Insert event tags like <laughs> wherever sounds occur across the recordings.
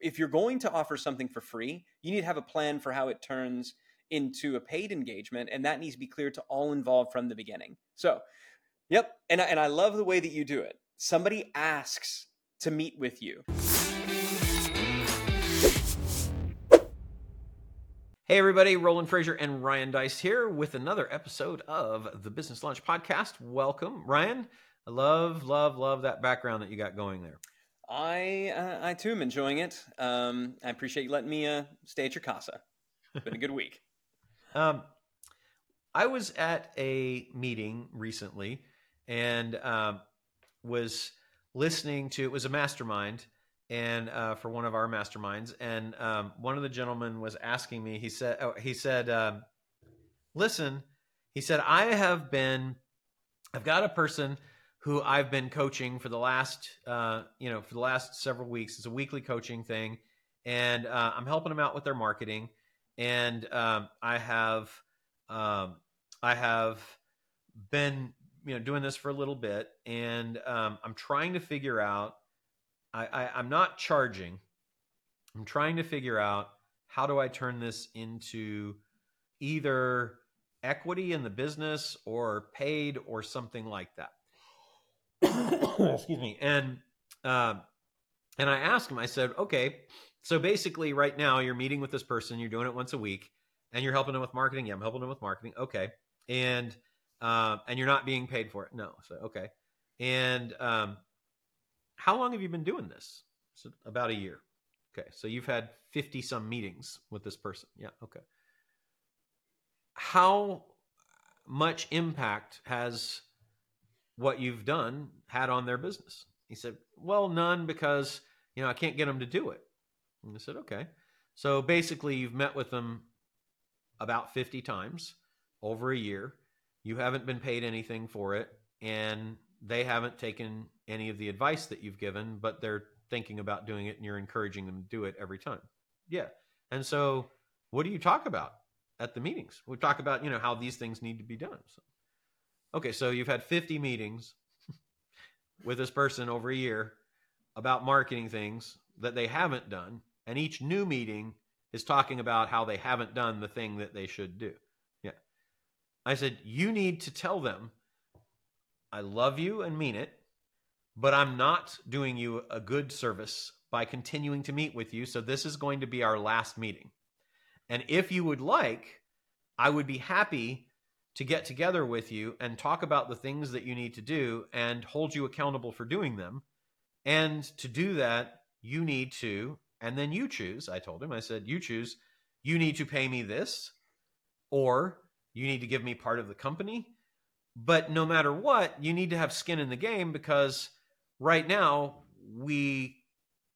if you're going to offer something for free, you need to have a plan for how it turns into a paid engagement, and that needs to be clear to all involved from the beginning. So, yep, and I, and I love the way that you do it. Somebody asks to meet with you. Hey, everybody, Roland Frasier and Ryan Deiss here with another episode of the Business Lunch Podcast. Welcome, Ryan. I love, love, love that background that you got going there. I, uh, I too am enjoying it. Um, I appreciate you letting me uh, stay at your casa. It's been a good week. <laughs> um, I was at a meeting recently and um, was listening to it was a mastermind and uh, for one of our masterminds, and um, one of the gentlemen was asking me. He said, oh, "He said, um, listen," he said, "I have been, I've got a person who I've been coaching for the last, uh, you know, for the last several weeks. It's a weekly coaching thing, and uh, I'm helping them out with their marketing, and um, I have, um, I have been, you know, doing this for a little bit, and um, I'm trying to figure out." I, I I'm not charging. I'm trying to figure out how do I turn this into either equity in the business or paid or something like that. <coughs> Excuse me. And um, and I asked him. I said, okay, so basically, right now you're meeting with this person. You're doing it once a week, and you're helping them with marketing. Yeah, I'm helping them with marketing. Okay, and um, and you're not being paid for it. No. So okay, and um, how long have you been doing this? So about a year. Okay. So you've had 50 some meetings with this person. Yeah. Okay. How much impact has what you've done had on their business? He said, well, none because, you know, I can't get them to do it. And I said, okay. So basically, you've met with them about 50 times over a year. You haven't been paid anything for it. And they haven't taken any of the advice that you've given, but they're thinking about doing it and you're encouraging them to do it every time. Yeah. And so what do you talk about at the meetings? We talk about, you know, how these things need to be done. So, okay, so you've had 50 meetings with this person over a year about marketing things that they haven't done, and each new meeting is talking about how they haven't done the thing that they should do. Yeah. I said, you need to tell them I love you and mean it, but I'm not doing you a good service by continuing to meet with you. So this is going to be our last meeting. And if you would like, I would be happy to get together with you and talk about the things that you need to do and hold you accountable for doing them. And to do that, you need to, and then you choose. I told him, I said, you choose, you need to pay me this, or you need to give me part of the company, but no matter what, you need to have skin in the game because right now we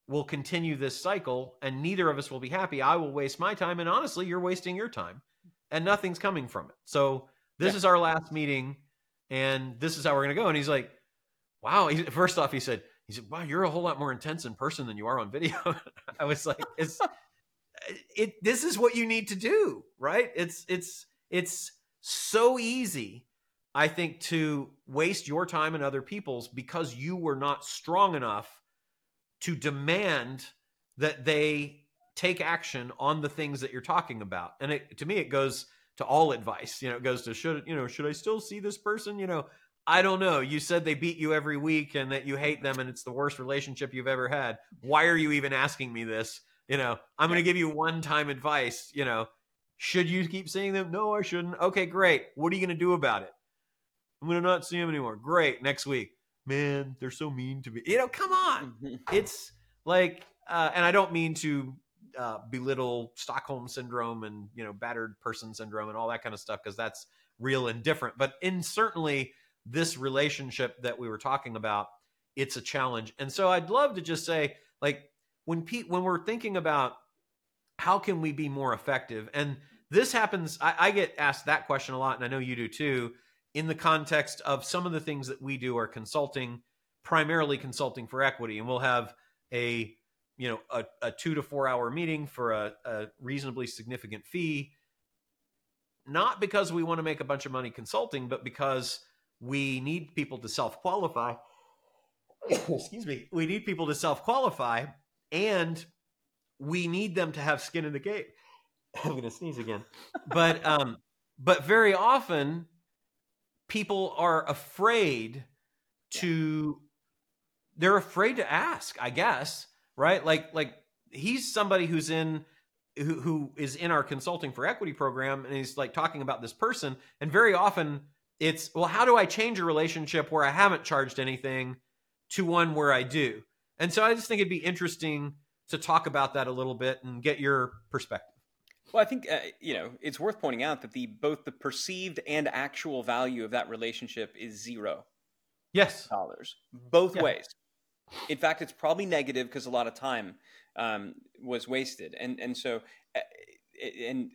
will continue this cycle and neither of us will be happy. I will waste my time and honestly, you're wasting your time and nothing's coming from it. So this yeah. is our last meeting and this is how we're going to go. And he's like, wow. He, first off, he said, he said, wow, you're a whole lot more intense in person than you are on video. <laughs> I was like, it's, it, this is what you need to do, right? It's, it's, it's so easy I think, to waste your time and other people's because you were not strong enough to demand that they take action on the things that you're talking about. And it, to me, it goes to all advice. You know, it goes to should you know should I still see this person? You know, I don't know. You said they beat you every week and that you hate them and it's the worst relationship you've ever had. Why are you even asking me this? You know, I'm going to give you one time advice. You know, should you keep seeing them? No, I shouldn't. Okay, great. What are you going to do about it? I'm gonna not see him anymore. Great. Next week, man, they're so mean to me. You know, come on. <laughs> it's like, uh, and I don't mean to uh, belittle Stockholm syndrome and you know battered person syndrome and all that kind of stuff because that's real and different. But in certainly this relationship that we were talking about, it's a challenge. And so I'd love to just say, like, when Pete, when we're thinking about how can we be more effective, and this happens, I, I get asked that question a lot, and I know you do too in the context of some of the things that we do are consulting, primarily consulting for equity, and we'll have a you know a, a two to four hour meeting for a, a reasonably significant fee not because we want to make a bunch of money consulting but because we need people to self qualify <coughs> excuse me we need people to self qualify and we need them to have skin in the game. <coughs> I'm going to sneeze again. But um but very often people are afraid to they're afraid to ask, I guess, right? Like like he's somebody who's in who, who is in our consulting for equity program and he's like talking about this person and very often it's well how do i change a relationship where i haven't charged anything to one where i do? And so i just think it'd be interesting to talk about that a little bit and get your perspective. Well i think uh, you know it's worth pointing out that the both the perceived and actual value of that relationship is zero. Yes. Dollars. Both Yeah. ways in fact it's probably negative because a lot of time um, was wasted. And and so uh, and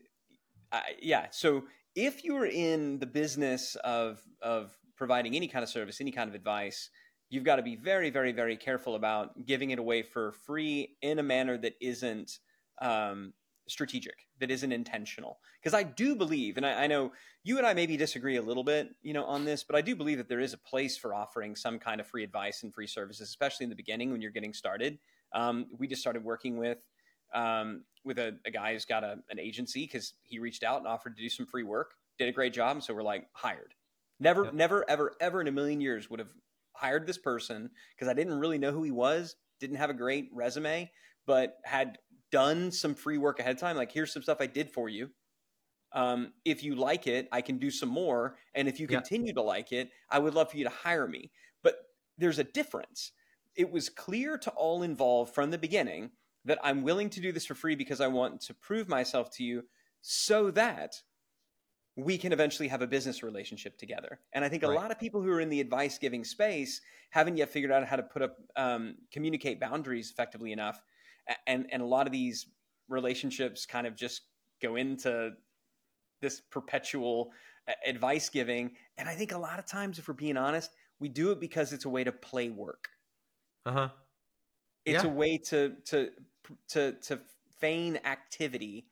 yeah so if you're in the business of of providing any kind of service any kind of advice you've got to be very very very careful about giving it away for free in a manner that isn't um, strategic that isn't intentional. Because i do believe and I, I know you and i maybe disagree a little bit you know on this but i do believe that there is a place for offering some kind of free advice and free services especially in the beginning when you're getting started. Um, we just started working with um, with a, a guy who's got a, an agency because he reached out and offered to do some free work did a great job so we're like hired. Never Yep. never ever ever in a million years would have hired this person because i didn't really know who he was didn't have a great resume but had done some free work ahead of time like here's some stuff i did for you um, if you like it i can do some more and if you Yeah. continue to like it i would love for you to hire me but there's a difference it was clear to all involved from the beginning that i'm willing to do this for free because i want to prove myself to you so that we can eventually have a business relationship together. And I think a Right. lot of people who are in the advice giving space haven't yet figured out how to put up um, communicate boundaries effectively enough. And and a lot of these relationships kind of just go into this perpetual uh, advice giving. And I think a lot of times, if we're being honest, we do it because it's a way to play work. uh-huh It's Yeah. a way to to to to feign activity,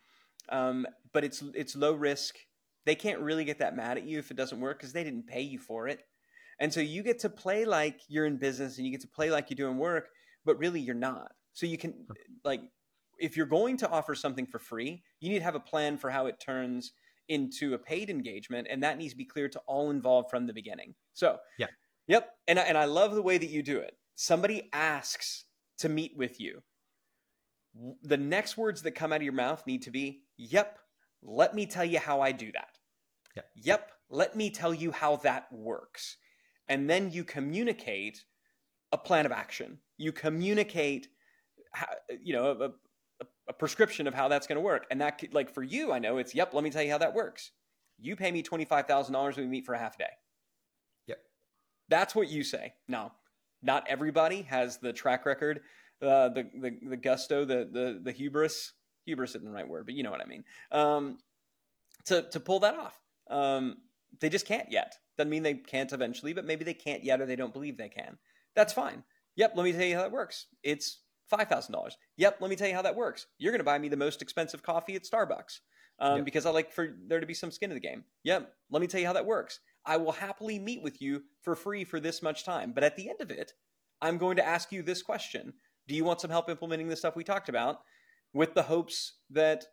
um, but it's it's low risk. They can't really get that mad at you if it doesn't work because they didn't pay you for it, and so you get to play like you're in business and you get to play like you're doing work, but really you're not. So you can like if you're going to offer something for free, you need to have a plan for how it turns into a paid engagement, and that needs to be clear to all involved from the beginning. So Yeah. yep, and I, and I love the way that you do it. Somebody asks to meet with you. The next words that come out of your mouth need to be, "Yep, let me tell you how I do that." Yep. Yep, let me tell you how that works. And then you communicate a plan of action. You communicate, how, you know, a, a, a prescription of how that's going to work. And that, could, like for you, I know it's, yep, let me tell you how that works. You pay me $25,000 when we meet for a half a day. Yep. That's what you say. Now, not everybody has the track record, uh, the, the, the gusto, the, the, the hubris. Hubris isn't the right word, but you know what I mean. Um, to, to pull that off. Um, they just can't yet. Doesn't mean they can't eventually, but maybe they can't yet or they don't believe they can. That's fine. Yep, let me tell you how that works. It's $5,000. Yep, let me tell you how that works. You're going to buy me the most expensive coffee at Starbucks um, Yep. because I like for there to be some skin in the game. Yep, let me tell you how that works. I will happily meet with you for free for this much time. But at the end of it, I'm going to ask you this question Do you want some help implementing the stuff we talked about with the hopes that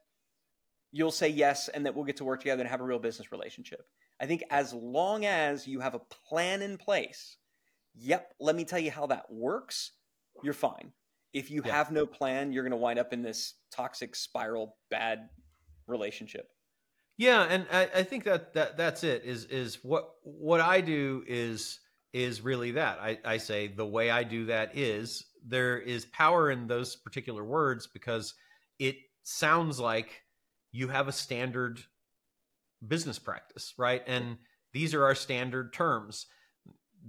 you'll say yes and that we'll get to work together and have a real business relationship? I think as long as you have a plan in place, yep, let me tell you how that works, you're fine. If you Yeah. have no plan, you're going to wind up in this toxic spiral bad relationship. Yeah, and I, I think that, that that's it. Is is what what I do is is really that. I, I say the way I do that is there is power in those particular words because it sounds like you have a standard business practice, right? And these are our standard terms.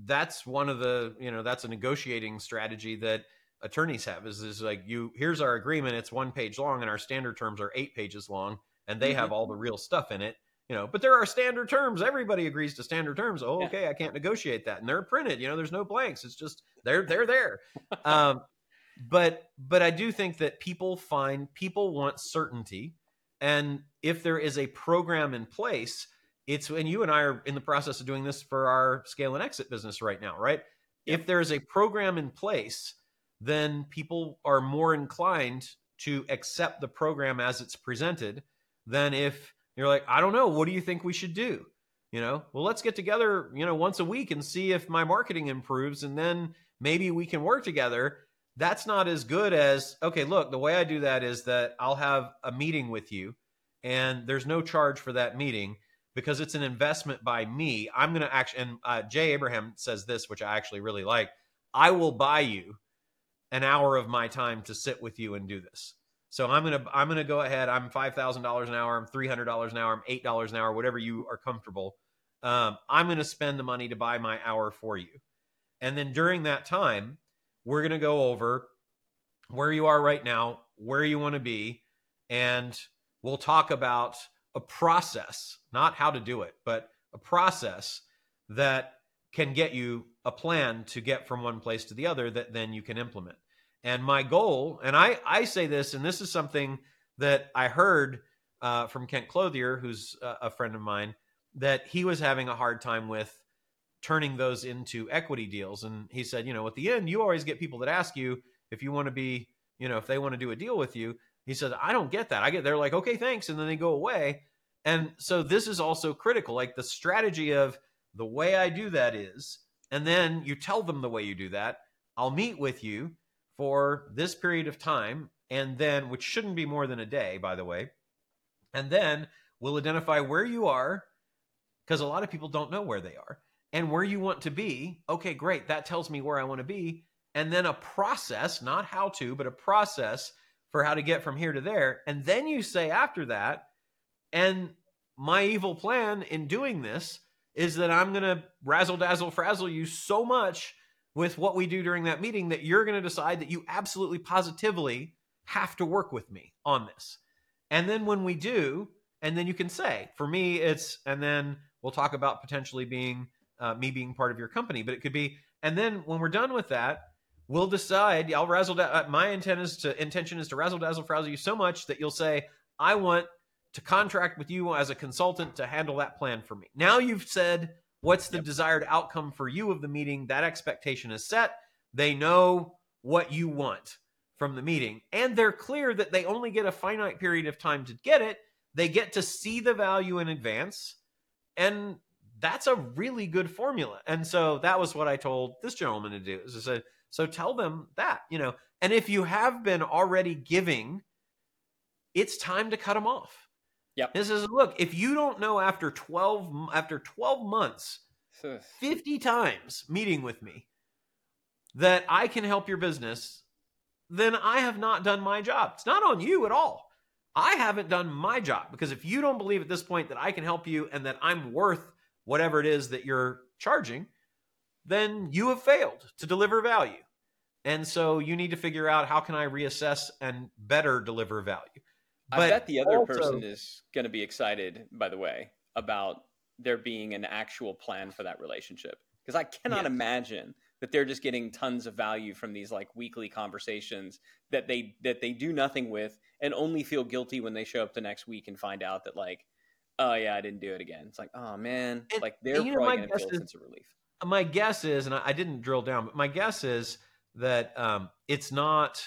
That's one of the you know that's a negotiating strategy that attorneys have is is like you here's our agreement it's one page long and our standard terms are eight pages long and they Mhm. have all the real stuff in it you know but there are standard terms everybody agrees to standard terms oh Yeah. okay i can't negotiate that and they're printed you know there's no blanks it's just they're they're there <laughs> um but but i do think that people find people want certainty and if there is a program in place it's and you and i are in the process of doing this for our scale and exit business right now right if there is a program in place then people are more inclined to accept the program as it's presented than if you're like, I don't know, what do you think we should do? You know, well, let's get together, you know, once a week and see if my marketing improves and then maybe we can work together. That's not as good as, okay, look, the way I do that is that I'll have a meeting with you and there's no charge for that meeting because it's an investment by me. I'm going to actually, and uh, Jay Abraham says this, which I actually really like I will buy you an hour of my time to sit with you and do this. So I'm gonna I'm gonna go ahead. I'm five thousand dollars an hour. I'm three hundred dollars an hour. I'm eight dollars an hour. Whatever you are comfortable. Um, I'm gonna spend the money to buy my hour for you, and then during that time, we're gonna go over where you are right now, where you want to be, and we'll talk about a process, not how to do it, but a process that can get you a plan to get from one place to the other that then you can implement. And my goal, and I, I say this, and this is something that I heard uh, from Kent Clothier, who's a, a friend of mine, that he was having a hard time with turning those into equity deals. And he said, you know, at the end, you always get people that ask you if you want to be, you know, if they want to do a deal with you. He said, I don't get that. I get, they're like, okay, thanks. And then they go away. And so this is also critical. Like the strategy of the way I do that is, and then you tell them the way you do that. I'll meet with you for this period of time, and then, which shouldn't be more than a day, by the way, and then we'll identify where you are, because a lot of people don't know where they are, and where you want to be. Okay, great. That tells me where I want to be. And then a process, not how to, but a process for how to get from here to there. And then you say after that, and my evil plan in doing this is that I'm going to razzle dazzle frazzle you so much with what we do during that meeting that you're going to decide that you absolutely positively have to work with me on this. And then when we do, and then you can say, for me, it's, and then we'll talk about potentially being uh, me being part of your company, but it could be, and then when we're done with that, we'll decide. I'll razzle. Da- uh, my intent is to intention is to razzle dazzle frazzle you so much that you'll say, I want to contract with you as a consultant to handle that plan for me. Now you've said What's the yep. desired outcome for you of the meeting? That expectation is set. They know what you want from the meeting, and they're clear that they only get a finite period of time to get it. They get to see the value in advance, and that's a really good formula. And so that was what I told this gentleman to do. Is I said, so tell them that, you know, and if you have been already giving, it's time to cut them off. Yep. This is look, if you don't know after 12 after 12 months 50 times meeting with me that I can help your business, then I have not done my job. It's not on you at all. I haven't done my job because if you don't believe at this point that I can help you and that I'm worth whatever it is that you're charging, then you have failed to deliver value. And so you need to figure out how can I reassess and better deliver value. But I bet the other also, person is going to be excited, by the way, about there being an actual plan for that relationship. Because I cannot imagine that they're just getting tons of value from these like weekly conversations that they that they do nothing with and only feel guilty when they show up the next week and find out that like, oh yeah, I didn't do it again. It's like, oh man, and, like they're probably going to feel a sense of relief. My guess is, and I, I didn't drill down, but my guess is that um, it's not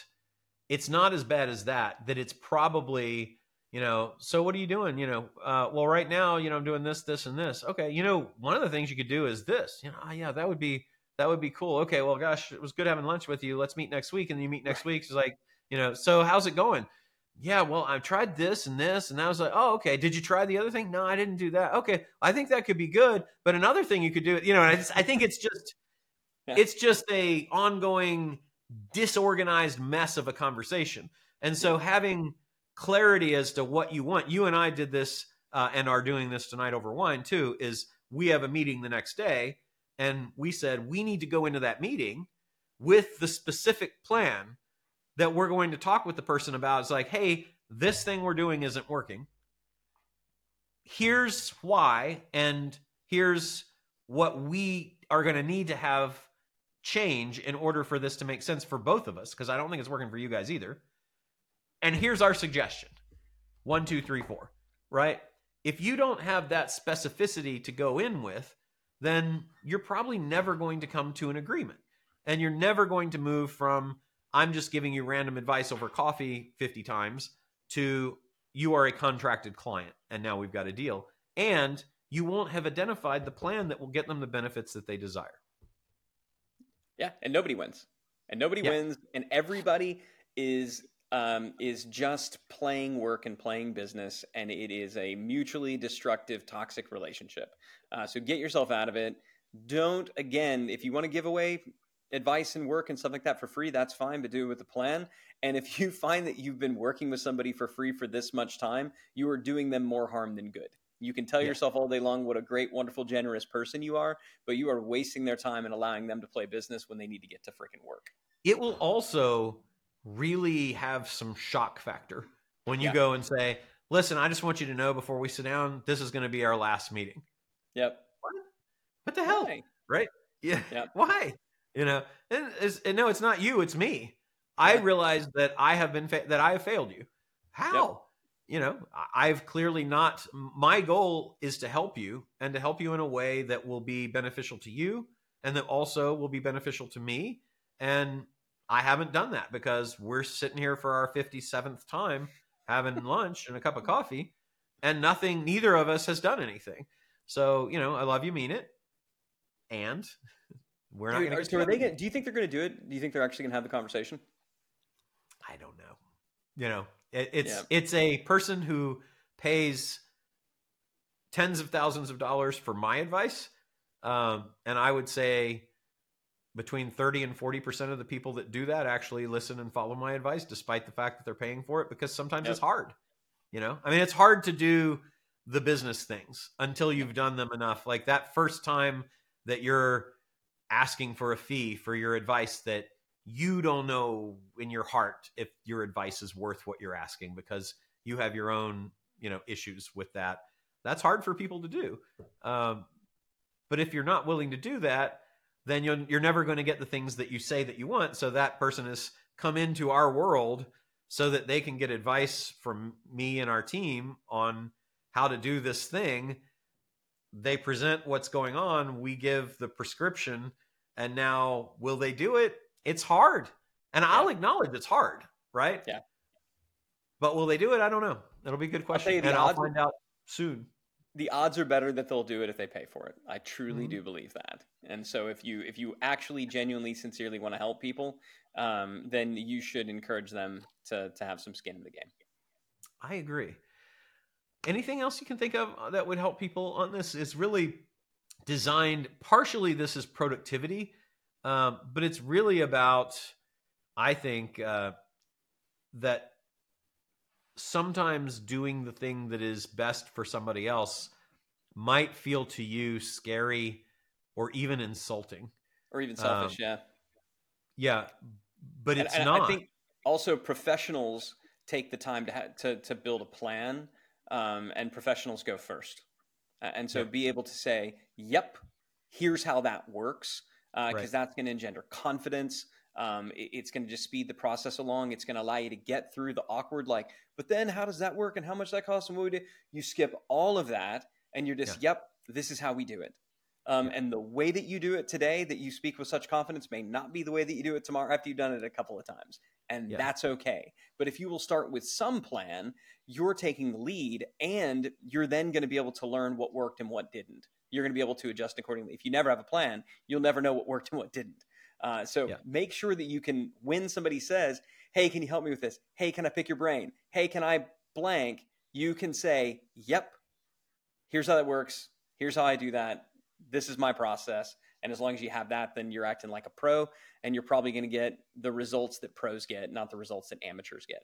it's not as bad as that that it's probably you know so what are you doing? You know uh, well right now you know i'm doing this this and this. Okay you know one of the things you could do is this. You know oh, yeah that would be that would be cool. Okay well gosh it was good having lunch with you. Let's meet next week. And you meet next week it's like you know so how's it going? Yeah well i've tried this and this and i was like oh okay. Did you try the other thing? No i didn't do that. Okay i think that could be good but another thing you could do you know i, just, I think it's just <laughs> yeah. it's just a ongoing disorganized mess of a conversation. And so having clarity as to what you want, you and I did this uh, and are doing this tonight over wine too, is we have a meeting the next day and we said we need to go into that meeting with the specific plan that we're going to talk with the person about. It's like, hey, this thing we're doing isn't working. Here's why, and here's what we are going to need to have change in order for this to make sense for both of us because I don't think it's working for you guys either. And here's our suggestion one, two, three, four, right? If you don't have that specificity to go in with, then you're probably never going to come to an agreement. And you're never going to move from I'm just giving you random advice over coffee 50 times to you are a contracted client and now we've got a deal. And you won't have identified the plan that will get them the benefits that they desire. Yeah, and nobody wins. And nobody yeah. wins and everybody is um, is just playing work and playing business, and it is a mutually destructive, toxic relationship. Uh, so get yourself out of it. Don't again, if you want to give away advice and work and stuff like that for free, that's fine, but do it with a plan. And if you <laughs> find that you've been working with somebody for free for this much time, you are doing them more harm than good. You can tell yeah. yourself all day long what a great, wonderful, generous person you are, but you are wasting their time and allowing them to play business when they need to get to freaking work. It will also really have some shock factor when you yeah. go and say, "Listen, I just want you to know before we sit down, this is going to be our last meeting." Yep. What? What the hell? Why? Right? Yeah. Yep. <laughs> Why? You know, and, and, no, it's not you, it's me. I realize that I have been fa- that I have failed you. How? Yep. You know, I've clearly not. My goal is to help you and to help you in a way that will be beneficial to you and that also will be beneficial to me. And I haven't done that because we're sitting here for our 57th time having <laughs> lunch and a cup of coffee and nothing, neither of us has done anything. So, you know, I love you, mean it. And <laughs> we're not going to. So, are they gonna, do you think they're going to do it? Do you think they're actually going to have the conversation? I don't know. You know, it's yeah. it's a person who pays tens of thousands of dollars for my advice, um, and I would say between 30 and 40% of the people that do that actually listen and follow my advice despite the fact that they're paying for it because sometimes yep. it's hard you know i mean it's hard to do the business things until you've done them enough like that first time that you're asking for a fee for your advice that you don't know in your heart if your advice is worth what you're asking because you have your own you know issues with that that's hard for people to do um, but if you're not willing to do that then you're, you're never going to get the things that you say that you want. So that person has come into our world so that they can get advice from me and our team on how to do this thing. They present what's going on. We give the prescription. And now, will they do it? It's hard. And yeah. I'll acknowledge it's hard, right? Yeah. But will they do it? I don't know. It'll be a good question. and I'll find out soon the odds are better that they'll do it if they pay for it. I truly mm-hmm. do believe that. And so if you if you actually genuinely sincerely want to help people, um, then you should encourage them to to have some skin in the game. I agree. Anything else you can think of that would help people on this is really designed partially this is productivity, um, but it's really about I think uh, that sometimes doing the thing that is best for somebody else might feel to you scary or even insulting. Or even selfish um, yeah. yeah but it's and, and not. i think also professionals take the time to ha- to, to build a plan um, and professionals go first. Uh, and so yep. be able to say yep here's how that works because uh, right. that's going to engender confidence um, it, it's going to just speed the process along. It's going to allow you to get through the awkward, like, but then how does that work and how much that costs and what we do? You skip all of that and you're just, yeah. yep, this is how we do it. Um, and the way that you do it today, that you speak with such confidence, may not be the way that you do it tomorrow after you've done it a couple of times. And yeah. that's okay. But if you will start with some plan, you're taking the lead and you're then going to be able to learn what worked and what didn't. You're going to be able to adjust accordingly. If you never have a plan, you'll never know what worked and what didn't. Uh, so yeah. make sure that you can, when somebody says, Hey, can you help me with this? Hey, can I pick your brain? Hey, can I blank? You can say, Yep, here's how that works. Here's how I do that. This is my process. And as long as you have that, then you're acting like a pro and you're probably going to get the results that pros get, not the results that amateurs get.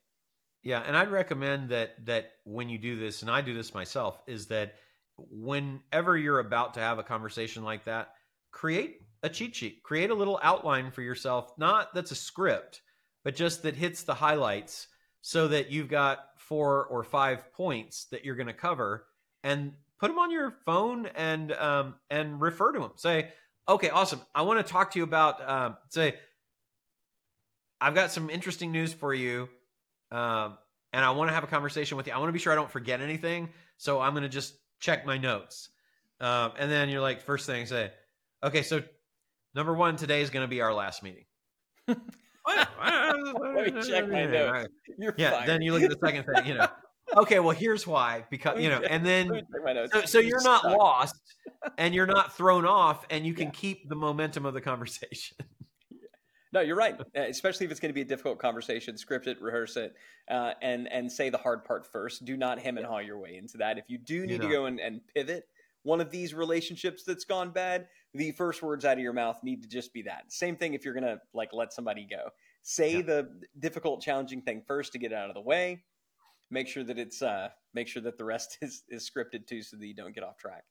Yeah, and I'd recommend that that when you do this, and I do this myself, is that whenever you're about to have a conversation like that, create a cheat sheet. Create a little outline for yourself, not that's a script, but just that hits the highlights so that you've got four or five points that you're going to cover and put them on your phone and um, and refer to them. Say, okay, awesome. I want to talk to you about um, say, I've got some interesting news for you, um, and I want to have a conversation with you. I want to be sure I don't forget anything, so I'm going to just check my notes. Um, and then you're like, first thing, say, okay, so number one, today is going to be our last meeting. <laughs> Let me check my notes. You're yeah. fired. Then you look at the second thing. You know. Okay. Well, here's why. Because you know, and then Let me check my notes. so, so You you're not lost, and you're not thrown off, and you can Yeah. keep the momentum of the conversation. No, you're right. Uh, Especially if it's going to be a difficult conversation, script it, rehearse it, uh, and and say the hard part first. Do not hem and haw your way into that. If you do need to go and, and pivot one of these relationships that's gone bad, the first words out of your mouth need to just be that. Same thing if you're going to like let somebody go. Say Yeah. the difficult, challenging thing first to get it out of the way. Make sure that it's uh, make sure that the rest <laughs> is is scripted too, so that you don't get off track.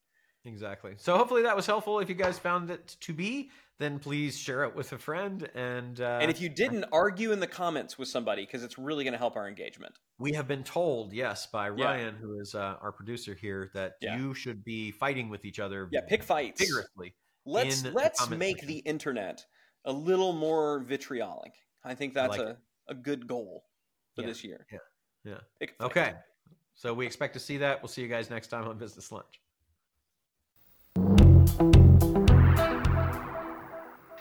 Exactly. So hopefully that was helpful. If you guys found it to be, then please share it with a friend. And uh, and if you didn't, argue in the comments with somebody because it's really going to help our engagement. we have been told, yes, by Yeah. Ryan, who is uh, our producer here, that Yeah. you should be fighting with each other. Yeah, pick fights. vigorously. let's let's comment make section. the internet a little more vitriolic. I think I that's like a, a good goal for Yeah, this year. yeah, yeah. Okay. So we expect to see that. We'll see you guys next time on Business Lunch.